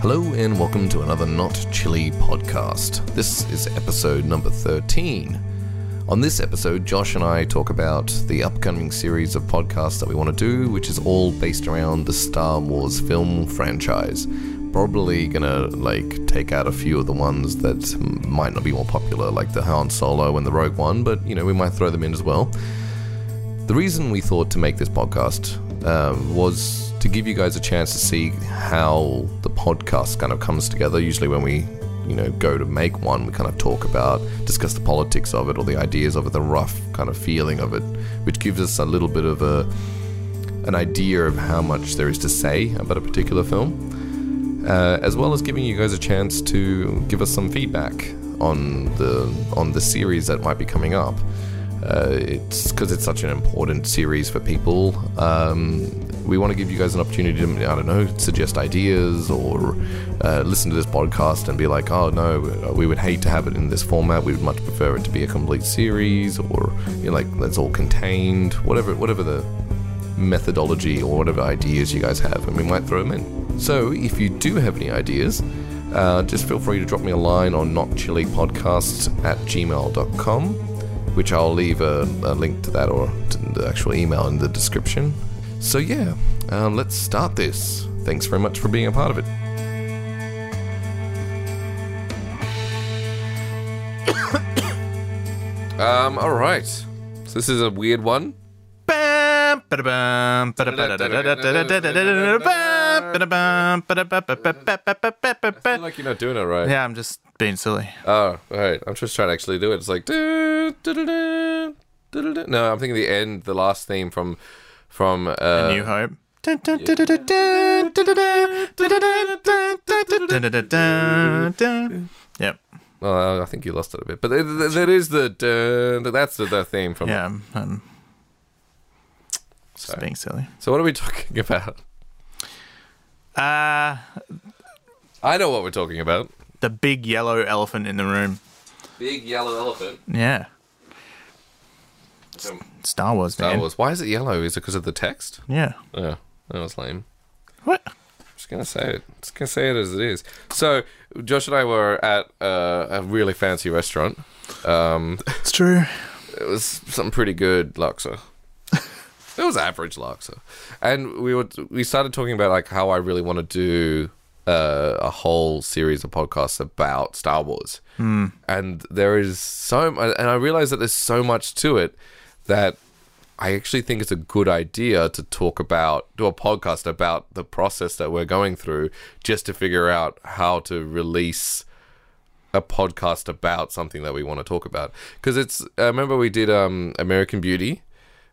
Hello and welcome to another Not Chilli podcast. This is episode number 13. On this episode, Josh and I talk about the upcoming series of podcasts that we want to do, which is all based around the Star Wars film franchise. Probably gonna like take out a few of the ones that might not be more popular, like the Han Solo and the Rogue One, but you know, we might throw them in as well. The reason we thought to make this podcast um, was to give you guys a chance to see how the podcast kind of comes together. Usually, when we you know go to make one, we kind of talk about, discuss the politics of it or the ideas of it, the rough kind of feeling of it, which gives us a little bit of a an idea of how much there is to say about a particular film, uh, as well as giving you guys a chance to give us some feedback on the on the series that might be coming up. Uh, it's because it's such an important series for people. Um, we want to give you guys an opportunity to, I don't know, suggest ideas or uh, listen to this podcast and be like, oh no, we would hate to have it in this format. We would much prefer it to be a complete series or you know, like that's all contained. Whatever, whatever the methodology or whatever ideas you guys have, and we might throw them in. So if you do have any ideas. Uh, just feel free to drop me a line on notchillipodcasts at gmail.com which I'll leave a, a, link to that or to the actual email in the description. So, yeah, um, let's start this. Thanks very much for being a part of it. um, alright. So, this is a weird one. Like you're not doing it right. Yeah, I'm just being silly. Oh, right. I'm just trying to actually do it. It's like. No, I'm thinking the end, the last theme from from uh, New Hope. Yep. Well, I think you lost it a bit, but that is the that's the, the theme from. Yeah, just being silly. So what are we talking about? Uh I know what we're talking about. The big yellow elephant in the room. Big yellow elephant. Yeah. Star Wars, Star man. Wars. Why is it yellow? Is it because of the text? Yeah. Yeah, that was lame. What? I'm just gonna say it. Just gonna say it as it is. So, Josh and I were at uh, a really fancy restaurant. Um, it's true. It was some pretty good laksa. It was average laksa, and we were we started talking about like how I really want to do uh, a whole series of podcasts about Star Wars. Mm. And there is so and I realize that there's so much to it that I actually think it's a good idea to talk about, do a podcast about the process that we're going through just to figure out how to release a podcast about something that we want to talk about. Because it's, I remember we did um, American Beauty.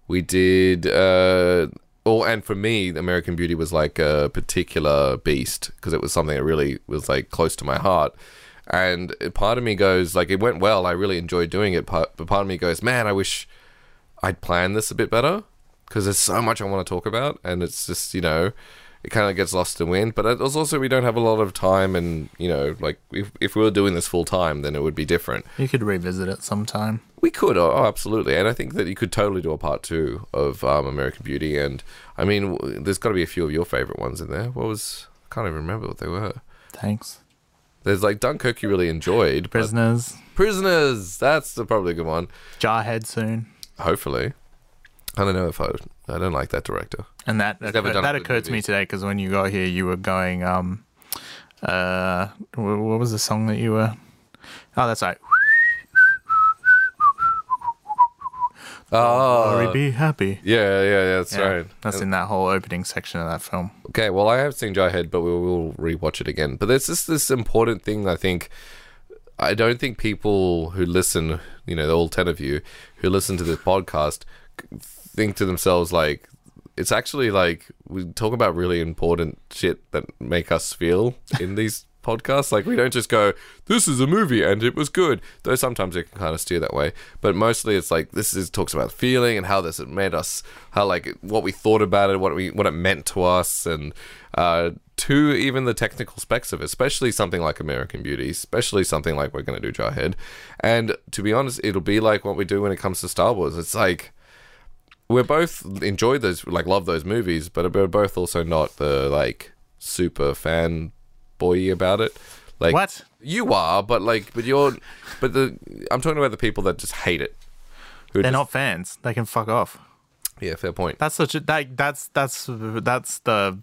We did uh, well, and for me, American Beauty was like a particular beast because it was something that really was like close to my heart. And part of me goes like, it went well. I really enjoyed doing it, but part of me goes, man, I wish I'd planned this a bit better because there's so much I want to talk about, and it's just you know it kind of gets lost in wind. But it was also we don't have a lot of time, and you know, like if if we were doing this full time, then it would be different. You could revisit it sometime. We could, oh, absolutely, and I think that you could totally do a part two of um, American Beauty. And I mean, there's got to be a few of your favorite ones in there. What was? I can't even remember what they were. Thanks. There's like Dunkirk you really enjoyed. Prisoners. Prisoners. That's the, probably a good one. Jarhead soon. Hopefully. I don't know if I I don't like that director. And that that, occurred, that occurred to me today because when you got here, you were going. Um, uh, what was the song that you were? Oh, that's right. Oh, Glory be happy. Yeah, yeah, yeah that's yeah, right. That's in that whole opening section of that film. Okay, well, I have seen Jarhead, but we will rewatch it again. But there's just this important thing I think. I don't think people who listen, you know, all 10 of you who listen to this podcast, think to themselves, like, it's actually like we talk about really important shit that make us feel in these podcasts. Like we don't just go, "This is a movie and it was good." Though sometimes it can kind of steer that way, but mostly it's like this is talks about feeling and how this made us, how like what we thought about it, what we what it meant to us, and uh, to even the technical specs of it, especially something like American Beauty, especially something like we're going to do Jarhead. And to be honest, it'll be like what we do when it comes to Star Wars. It's like we're both enjoyed those, like love those movies, but we're both also not the like super fan boy about it. Like What? you are, but like, but you're, but the I'm talking about the people that just hate it. Who They're just- not fans. They can fuck off. Yeah, fair point. That's such a that, that's that's that's the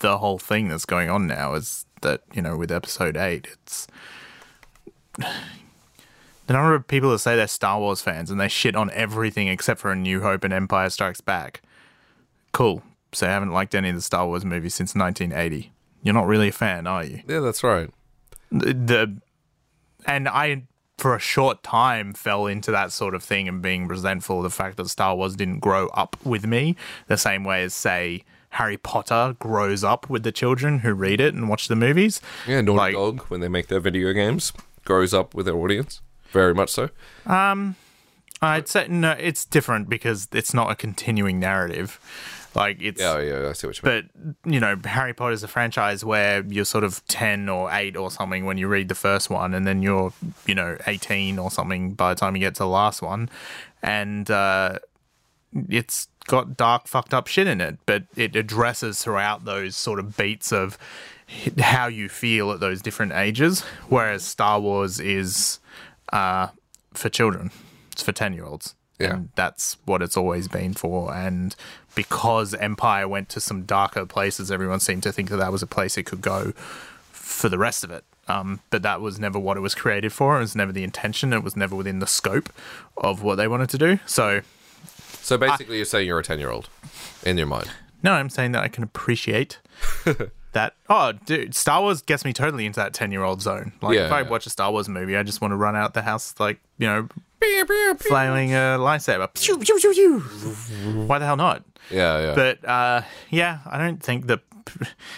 the whole thing that's going on now is that you know with episode eight it's the number of people that say they're Star Wars fans and they shit on everything except for A New Hope and Empire Strikes Back. Cool. So you haven't liked any of the Star Wars movies since 1980. You're not really a fan, are you? Yeah, that's right. the, the and I for a short time fell into that sort of thing and being resentful of the fact that Star Wars didn't grow up with me the same way as say Harry Potter grows up with the children who read it and watch the movies. Yeah, Naughty Like- Dog when they make their video games grows up with their audience. Very much so. I'd say no, it's different because it's not a continuing narrative. Like it's Yeah, yeah, I see what you mean. but you know harry potter's a franchise where you're sort of 10 or 8 or something when you read the first one and then you're you know 18 or something by the time you get to the last one and uh, it's got dark fucked up shit in it but it addresses throughout those sort of beats of how you feel at those different ages whereas star wars is uh, for children it's for 10 year olds Yeah. and that's what it's always been for. And because Empire went to some darker places, everyone seemed to think that that was a place it could go for the rest of it. Um, but that was never what it was created for. It was never the intention. It was never within the scope of what they wanted to do. So, So basically, you're saying you're a ten year old in your mind. no, I'm saying that I can appreciate that. Oh, dude, Star Wars gets me totally into that 10 year old zone. Like, Yeah, if I yeah. watch a Star Wars movie, I just want to run out the house, like, you know, flailing a lightsaber. Pew, pew, pew, pew. Why the hell not? Yeah, yeah. But uh, yeah, I don't think that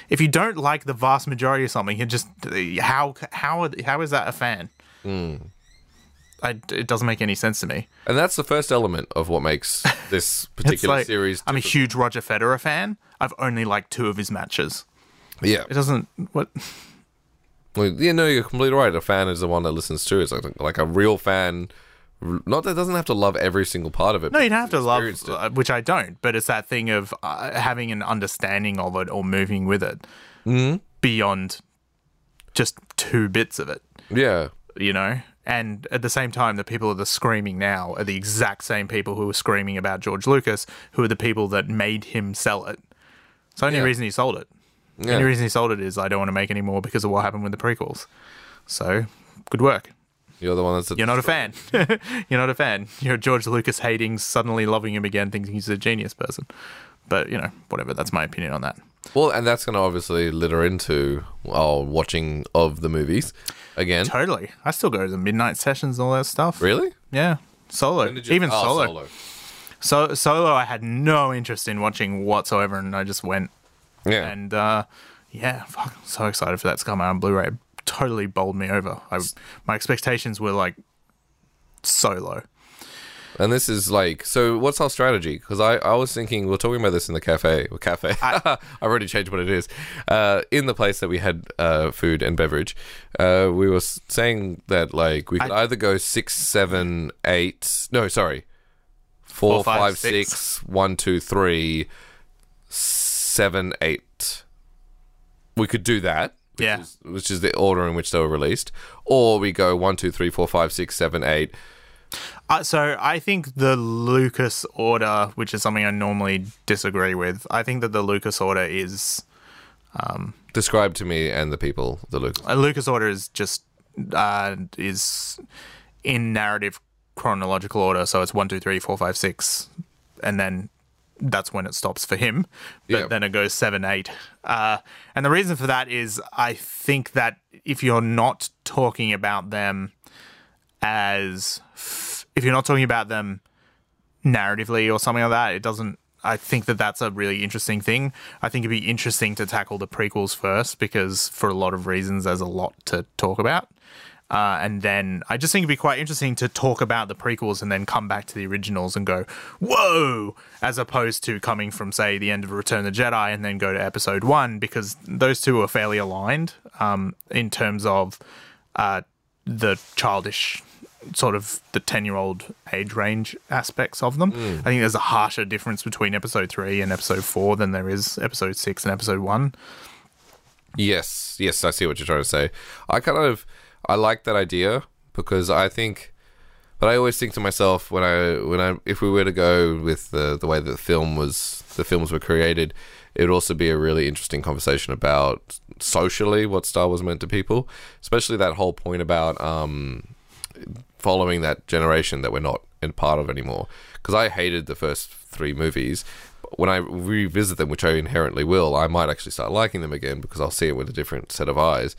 if you don't like the vast majority of something, you just how how how is that a fan? Hmm. I, it doesn't make any sense to me. and that's the first element of what makes this particular like series. I'm a huge Roger Federer fan. I've only liked two of his matches. Yeah. It doesn't what Well, yeah, no, you're completely right. A fan is the one that listens to it. It's like, like a real fan. Not that doesn't have to love every single part of it. No, you'd have to love, it. uh, which I don't. But it's that thing of uh, having an understanding of it or moving with it Mm-hmm. beyond just two bits of it. Yeah, you know. And at the same time, the people that are screaming now are the exact same people who were screaming about George Lucas, who are the people that made him sell it. It's the only Yeah. reason he sold it. The yeah. only reason he sold it is I don't want to make any more because of what happened with the prequels. So, good work. You're the one that's. You're not a fan. You're not a fan. You're George Lucas hating, suddenly loving him again, thinking he's a genius person. But, you know, whatever. That's my opinion on that. Well, and that's going to obviously litter into our watching of the movies again. Totally. I still go to the midnight sessions and all that stuff. Really? Yeah. Solo. You- Even oh, solo. So solo, I had no interest in watching whatsoever, and I just went. Yeah. And uh, yeah, fuck, I'm so excited for that to come out on Blu-ray. It totally bowled me over. I, my expectations were like so low. And this is like, so what's our strategy? Because I, I was thinking, we are talking about this in the cafe. Well, cafe. I, have already changed what it is. Uh, in the place that we had uh, food and beverage, uh, we were saying that like we could either go six, seven, eight. No, sorry, four, Four, five, five, six. six, one, two, three, seven, eight. We could do that. Which Yeah. Is, which is the order in which they were released, or we go one, two, three, four, five, six, seven, eight. Uh, so I think the Lucas order, which is something I normally disagree with, I think that the Lucas order is Describe to me and the people the Lucas. Lucas order is just uh, is in narrative chronological order. So it's one, two, three, four, five, six, and then that's when it stops for him. But Yeah. then it goes seven, eight. Uh, and the reason for that is I think that if you're not talking about them as f- if you're not talking about them narratively or something like that, it doesn't. I think that that's a really interesting thing. I think it'd be interesting to tackle the prequels first because, for a lot of reasons, there's a lot to talk about. Uh, and then I just think it'd be quite interesting to talk about the prequels and then come back to the originals and go, whoa, as opposed to coming from, say, the end of Return of the Jedi and then go to episode one, because those two are fairly aligned um, in terms of uh, the childish sort of the 10 year old age range aspects of them. I think there's a harsher difference between episode three and episode four than there is episode six and episode one. Yes, yes, I see what you're trying to say. I kind of I like that idea because I think, but I always think to myself when I when I if we were to go with the the way that the film was the films were created, it would also be a really interesting conversation about socially what Star Wars meant to people, especially that whole point about um, following that generation that we're not in part of anymore. Because I hated the first three movies. When I revisit them, which I inherently will, I might actually start liking them again because I'll see it with a different set of eyes.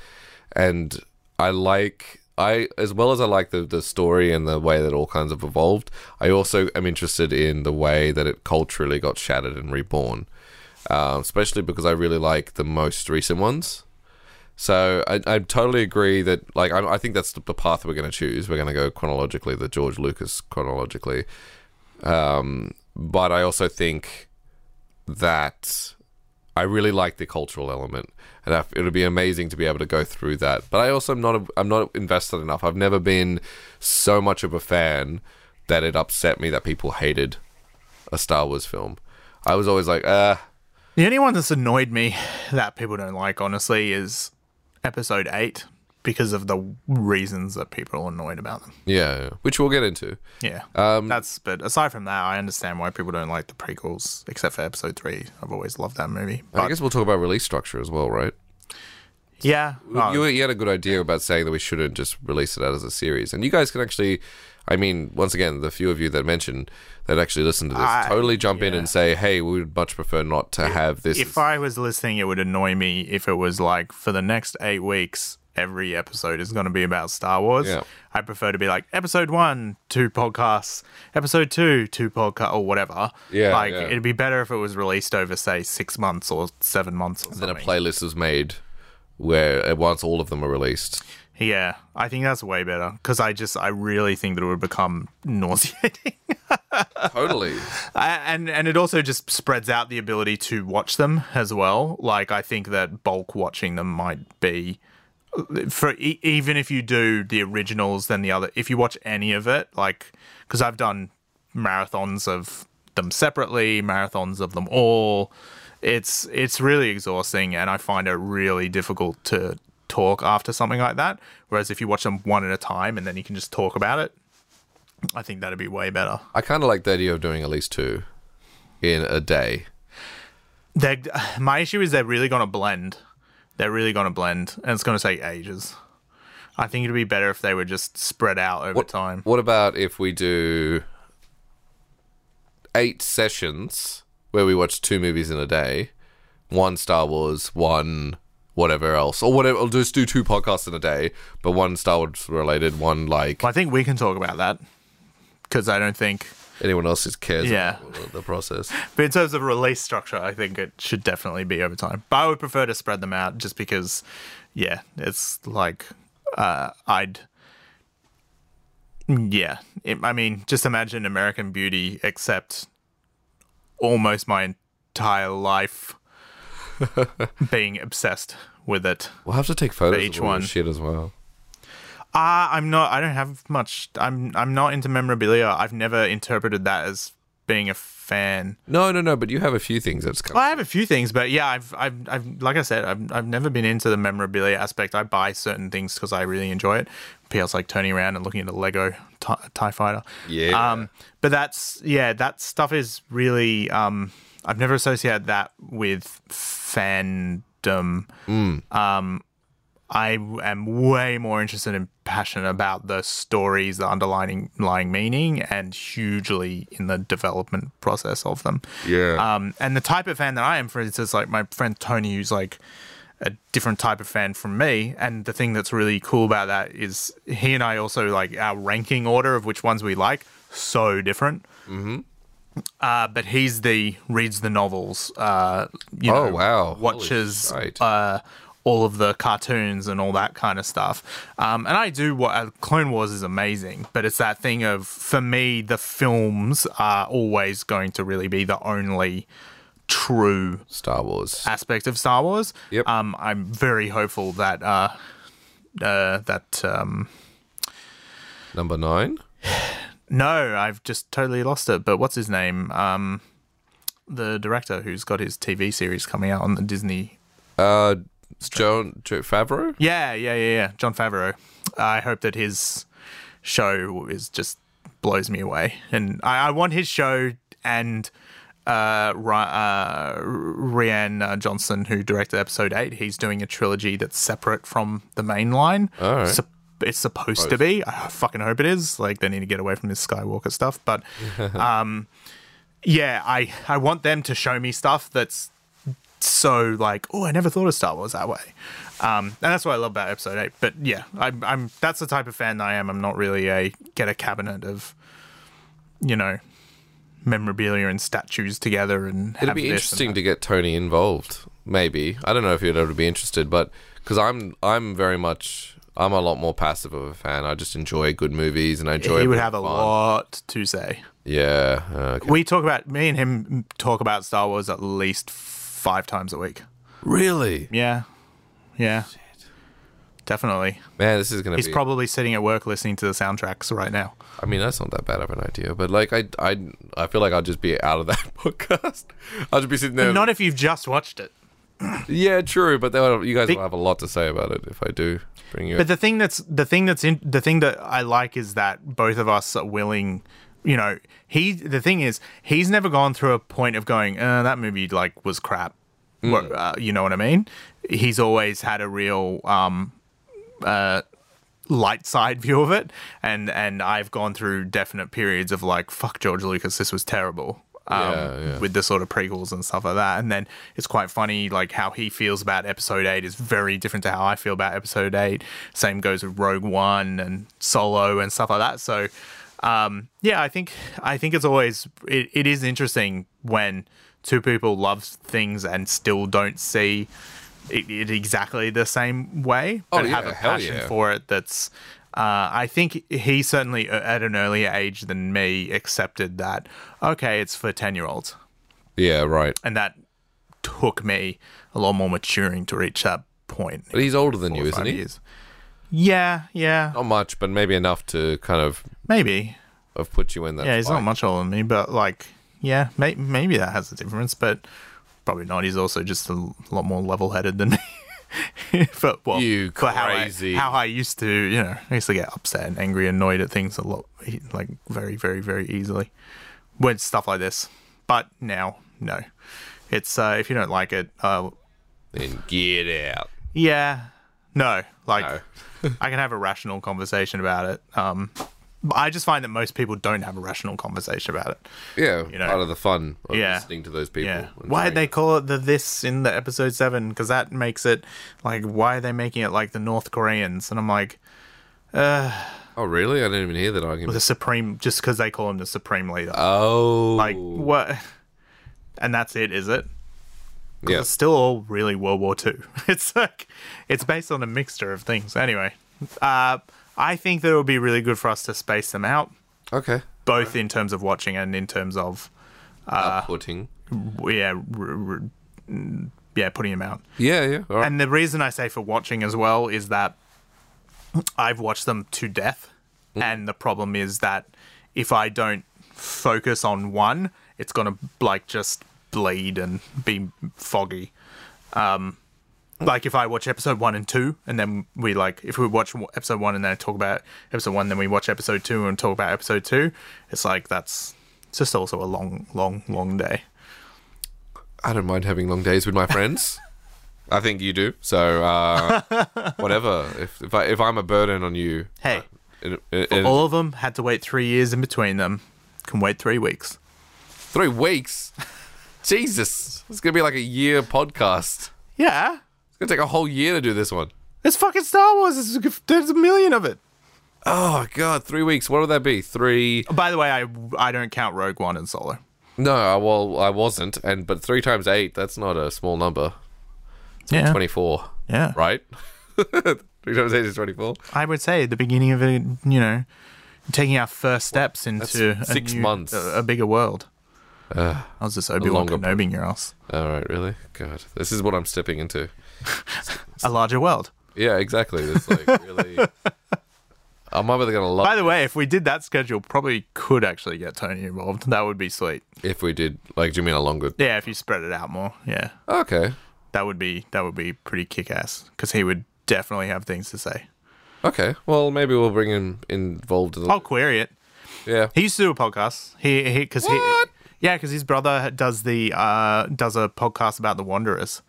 And I like I as well as I like the the story and the way that all kinds of evolved. I also am interested in the way that it culturally got shattered and reborn, uh, especially because I really like the most recent ones. So I, I totally agree that like I, I think that's the, the path we're going to choose. We're going to go chronologically, the George Lucas chronologically. Um, but I also think that I really like the cultural element, and I, it would be amazing to be able to go through that. But I also am not a, I'm not invested enough. I've never been so much of a fan that it upset me that people hated a Star Wars film. I was always like, ah, The only one that's annoyed me that people don't like, honestly, is episode 8 because of the reasons that people are annoyed about them. yeah, yeah, which we'll get into. Yeah. Um, That's but aside from that, I understand why people don't like the prequels, except for episode 3. I've always loved that movie. I guess we'll talk about release structure as well, right? yeah. oh, you, you had a good idea about saying that we shouldn't just release it out as a series, and you guys can actually. I mean, once again, the few of you that mentioned that actually listen to this I- totally jump in and say, "Hey, we would much prefer not to have this." if I was listening, it would annoy me if it was like for the next eight weeks, every episode is going to be about Star Wars. Yeah. I prefer to be like episode one, two podcasts, episode two, two podcast, or whatever. Yeah, like yeah. it'd be better if it was released over say six months or seven months or then a playlist is made where at once all of them are released. yeah, I think that's way better because I just I really think that it would become nauseating. Totally. I- and and it also just spreads out the ability to watch them as well. Like I think that bulk watching them might be for e- even if you do the originals, then the other. If you watch any of it, like because I've done marathons of them separately, marathons of them all. It's it's really exhausting, and I find it really difficult to talk after something like that. Whereas if you watch them one at a time and then you can just talk about it, I think that'd be way better. I kind of like the idea of doing at least two in a day. They're, my issue is they're really going to blend. They're really going to blend, and it's going to take ages. I think it'd be better if they were just spread out over time. What about if we do eight sessions where we watch two movies in a day, one Star Wars, one whatever else, or whatever. I'll just do two podcasts in a day, but one Star Wars related, one like Well, I think we can talk about that because I don't think. Anyone else who cares Yeah. about the process. But in terms of release structure, I think it should definitely be over time. But I would prefer to spread them out just because, yeah, it's like uh, I'd. Yeah, it, I mean, just imagine American Beauty, except almost my entire life being obsessed with it. We'll have to take photos each of all one. shit as well. Uh, I'm not. I don't have much. I'm. I'm not into memorabilia. I've never interpreted that as being a fan. No, no, no. But you have a few things that's come. I have a few things, but yeah, I've, I've, I've like I said, I've, I've never been into the memorabilia aspect. I buy certain things because I really enjoy it. PS like turning around and looking at a Lego Tie, TIE Fighter. Yeah. Um, but that's yeah, that stuff is really. Um, I've never associated that with fandom. Um, I am way more interested and passionate about the stories, the underlying lying meaning, and hugely in the development process of them. Yeah. Um, and the type of fan that I am, for instance, like my friend Tony, who's like a different type of fan from me. And the thing that's really cool about that is he and I also like our ranking order of which ones we like, so different. Mm-hmm. Uh, but he's the reads the novels. Uh, you Oh, wow. Watches shite. uh, all of the cartoons and all that kind of stuff. Um, and I do what uh, Clone Wars is amazing, but it's that thing of for me, the films are always going to really be the only true Star Wars. aspect of Star Wars. Yep. Um, I'm very hopeful that uh, uh, that um, Number nine. no, I've just totally lost it. But what's his name? Um, the director who's got his TV series coming out on the Disney. Uh, Jon Favreau. Yeah, yeah, yeah, yeah. Jon Favreau. I hope that his show is just blows me away, and I, I want his show and uh, uh, Rian uh, Johnson, who directed episode eight. He's doing a trilogy that's separate from the main line. Right. Sup- it's supposed to be. I fucking hope it is. Like they need to get away from this Skywalker stuff, but um, yeah, I I want them to show me stuff that's so like, oh, I never thought of Star Wars that way. Um, and that's what I love about Episode Eight. But yeah, I'm, I'm that's the type of fan I am. I'm not really a get a cabinet of, you know, memorabilia and statues together and. It'd be interesting to get Tony involved. Maybe I don't know if he'd ever be interested, but because I'm I'm very much I'm a lot more passive of a fan. I just enjoy good movies and I enjoy. He would have a fun. lot to say. Yeah. Okay. We talk about me and him talk about Star Wars at least five times a week. Really, Yeah, yeah, definitely. man, this is gonna He's be. probably sitting at work listening to the soundtracks right now. I mean, that's not that bad of an idea, but like, I I I feel like I'd just be out of that podcast. I'll just be sitting there. Not if you've just watched it. yeah, true, but you guys Big- will have a lot to say about it if I do bring you. But the thing that's the thing that's in the thing that I like is that both of us are willing. You know, he the thing is he's never gone through a point of going, uh, that movie like was crap. Wha- Uh, you know what I mean? He's always had a real um, uh, light side view of it, and and I've gone through definite periods of like, fuck George Lucas, this was terrible. Um, Yeah, yeah. With the sort of prequels and stuff like that, and then it's quite funny, like how he feels about Episode Eight is very different to how I feel about Episode Eight. Same goes with Rogue One and Solo and stuff like that. So, um, yeah, I think I think it's always it, it is interesting when two people love things and still don't see it, it exactly the same way, Oh, but yeah, have a passion yeah. for it. That's uh, I think he certainly uh, at an earlier age than me accepted that okay, it's for ten year olds, yeah, right. and that took me a lot more maturing to reach that point. But he's older than you, isn't he? years. Yeah, yeah, Not much, but maybe enough to kind of maybe. have put you in that. Yeah, he's not much older than me, but like, yeah, may- maybe that has a difference, but probably not. He's also just a lot more level-headed than me. but well, You for how I, crazy. how I used to, you know, I used to get upset and angry, annoyed at things a lot, like very, very, very easily with stuff like this. But now, no, it's uh, if you don't like it, uh, Then get out. yeah, no, like No. I can have a rational conversation about it. Um, I just find that most people don't have a rational conversation about it. Yeah, You know. part of the fun of Yeah. listening to those people. Yeah. Why did they call it the this in the episode seven? Because that makes it like why are they making it like the North Koreans? And I'm like uh, Oh, really? I didn't even hear that argument. the supreme just because they call him the supreme leader. Oh, like what? And that's it, is it? Yeah. It's still all really World War Two. It's like it's based on a mixture of things. Anyway, uh, I think that it would be really good for us to space them out, Okay. both in terms of watching and in terms of Uh, putting. yeah, r- r- mm, yeah, putting them out. Yeah, yeah. Right. And the reason I say for watching as well is that I've watched them to death. And the problem is that if I don't focus on one, it's to like just bleed and be foggy. Um, like if I watch episode one and two, and then we like, if we watch episode one and then talk about episode one, then we watch episode two and talk about episode two, it's like that's it's just also a long, long, long day. I don't mind having long days with my friends. I think you do. So uh, whatever. If if I if I'm a burden on you, Hey, in, in, in all of them had to wait three years in between them. Can wait three weeks. three weeks, Jesus, it's gonna be like a year podcast. Yeah, It's gonna take a whole year to do this one. it's fucking Star Wars. It's, there's a million of it. Oh god, three weeks. What would that be? Three? By the way, I I don't count Rogue One and Solo. No, I- well, I wasn't. And but three times eight, that's not a small number. Yeah, Twenty-four, yeah. right? three times eight is twenty-four. I would say the beginning of it. You know, taking our first steps into a six new- months. a, a bigger world. Uh, I was just Obi Wan Kenobi your ass. all right, really? God, this is what I'm stepping into. A larger world. Yeah, exactly. It's like really. I'm either gonna love By the way, if we did that schedule, probably could actually get Tony involved. That would be sweet. if we did like. Do you mean a longer? Yeah, if you spread it out more. Yeah. Okay. that would be that would be pretty kick ass because he would definitely have things to say. Okay, well maybe we'll bring him involved. In the, I'll query it. yeah. He used to do a podcast. He he because he? Yeah because his brother does the uh does a podcast about the Wanderers.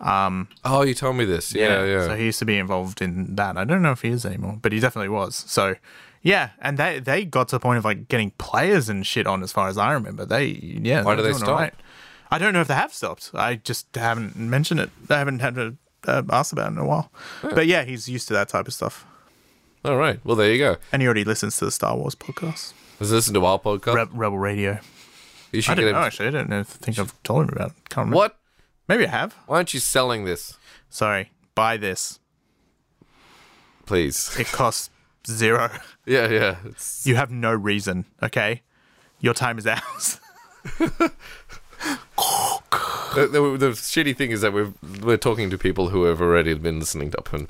Oh, you told me this. Yeah, yeah. So he used to be involved in that. I don't know if he is anymore, but he definitely was. So yeah, and they they got to the point of like getting players and shit on as far as I remember. They yeah. Why they're they stop? alright. I don't know if they have stopped. I just haven't mentioned it. I haven't had to uh, ask about it in a while. But yeah, he's used to that type of stuff, All right. Well, there you go. and he already listens to the Star Wars podcast, Let's listen to our podcast. Re- Rebel Radio. You I should don't get know. him. Actually, I don't know. if- think I've told him about. it. Can't remember. What? Maybe I have. Why aren't you selling this, Sorry. Buy this. please? It costs zero. yeah, yeah. It's, You have no reason, okay? Your time is ours. the, the, the shitty thing is that we're we're talking to people who have already been listening up and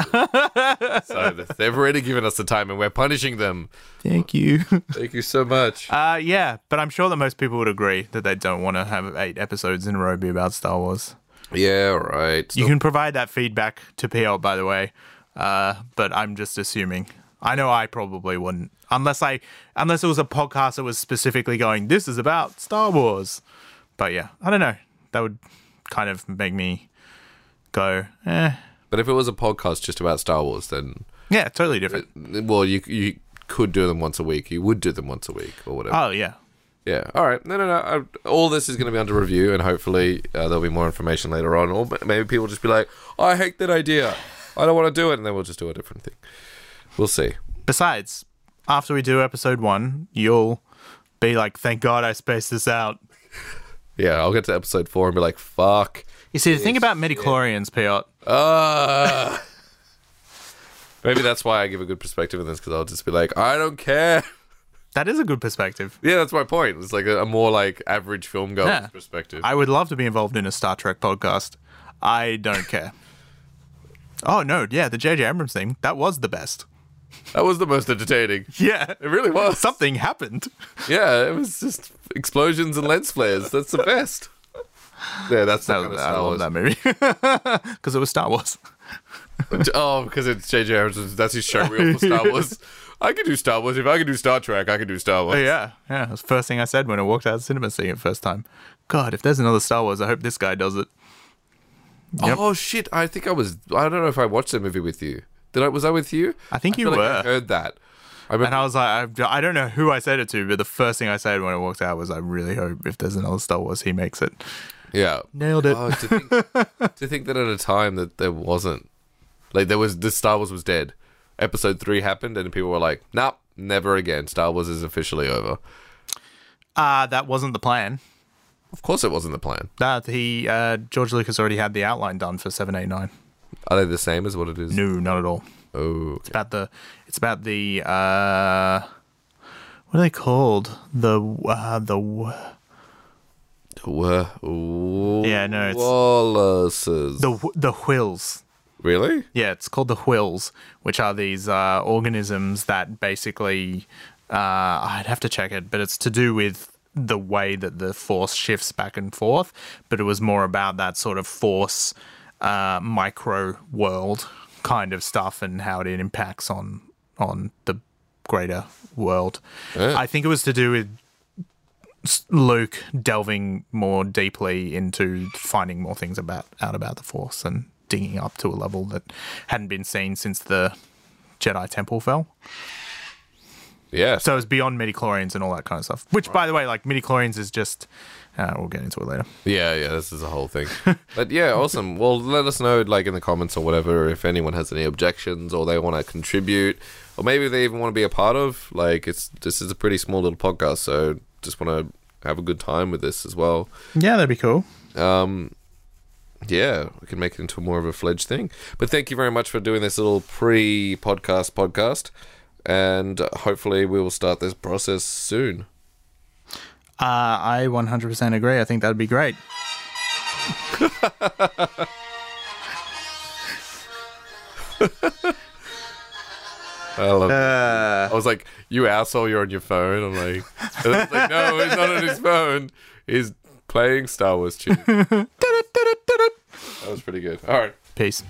so they've already given us the time and we're punishing them. Thank you. Thank you so much. Uh, yeah, but I'm sure that most people would agree that they don't want to have eight episodes in a row be about Star Wars. yeah, right. You can provide that feedback to PL, by the way, uh, but I'm just assuming. I know I probably wouldn't, unless I, unless it was a podcast that was specifically going, "This is about Star Wars." But yeah, I don't know. That would kind of make me go, eh. But if it was a podcast just about Star Wars, then Yeah, totally different. well, you you could do them once a week. You would do them once a week or whatever. Oh yeah, Yeah. All right. No, no, no. I, all this is going to be under review, and hopefully uh, there'll be more information later on. Or maybe people just be like, "I hate that idea. I don't want to do it," and then we'll just do a different thing. We'll see. Besides, after we do episode one, you'll be like, "Thank God I spaced this out." Yeah, I'll get to episode four and be like, "Fuck." You see, the thing about midichlorians, Piot, Uh, maybe that's why I give a good perspective in this because I'll just be like, "I don't care." that is a good perspective. Yeah, that's my point. It's like a, a more like average film goer's Yeah. perspective. I would love to be involved in a Star Trek podcast. I don't care. Oh no, yeah, the J.J. Abrams thing that was the best. that was the most entertaining. Yeah, It really was. something happened. Yeah, it was just explosions and lens flares. That's the best. Yeah, that's That kind of I love that movie because it was Star Wars. Oh, because it's J.J. Abrams. That's his showreel for Star Wars. I could do Star Wars. If I could do Star Trek, I could do Star Wars. Oh, yeah, yeah. Was the first thing I said when I walked out of the cinema seeing it first time. God, if there's another Star Wars, I hope this guy does it. Yep. Oh shit! I think I was. I don't know if I watched that movie with you. Did I? Was I with you? I think you feel like I were. heard that. I remember. And I was like, I, I don't know who I said it to, but the first thing I said when I walked out was, I really hope if there's another Star Wars, he makes it. yeah. Nailed it. Oh, to think, to think that at a time that there wasn't, like there was, this Star Wars was dead. Episode three happened, and people were like, "Nope, never again. Star Wars is officially over." Uh, that wasn't the plan. Of course, it wasn't the plan. That he, uh, George Lucas already had the outline done for 789. Are they the same as what it is? No, not at all. Oh, It's about the, it's about the, uh, what are they called? The, uh, the, Wha- ooh, Yeah, no, it's- Wallaces. the, the Whills. really? Yeah, it's called the Whills, which are these uh, organisms that basically, uh, I'd have to check it, but it's to do with the way that the force shifts back and forth. But it was more about that sort of force uh, micro world kind of stuff and how it impacts on on the greater world. Yeah. I think it was to do with Luke delving more deeply into finding more things about out about the Force and digging up to a level that hadn't been seen since the Jedi Temple fell. Yeah. So it was beyond midichlorians and all that kind of stuff. Which, by the way, like midichlorians is just. Uh, we'll get into it later. Yeah, yeah, this is a whole thing. but yeah, awesome. Well, let us know, like in the comments or whatever, if anyone has any objections or they want to contribute, or maybe they even want to be a part of. Like, it's this is a pretty small little podcast, so just want to have a good time with this as well. Yeah, that'd be cool. Um, yeah, we can make it into more of a fledged thing. But thank you very much for doing this little pre-podcast podcast, and hopefully we will start this process soon. Uh, I 100% agree. I think that'd be great. I love. Uh, I was like, "You asshole! You're on your phone." I'm like, like "No, he's not on his phone. He's playing Star Wars tune." That was pretty good. All right. Peace.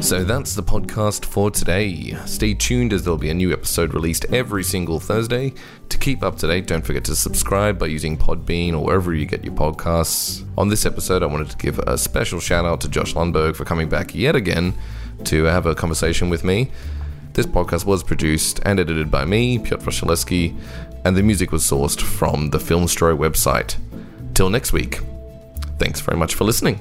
So that's the podcast for today. Stay tuned as there'll be a new episode released every single Thursday. To keep up to date, don't forget to subscribe by using Podbean or wherever you get your podcasts. On this episode, I wanted to give a special shout out to Josh Lundberg for coming back yet again to have a conversation with me. This podcast was produced and edited by me, Piotr Shaleski, and the music was sourced from the Filmstro website. Till next week, thanks very much for listening.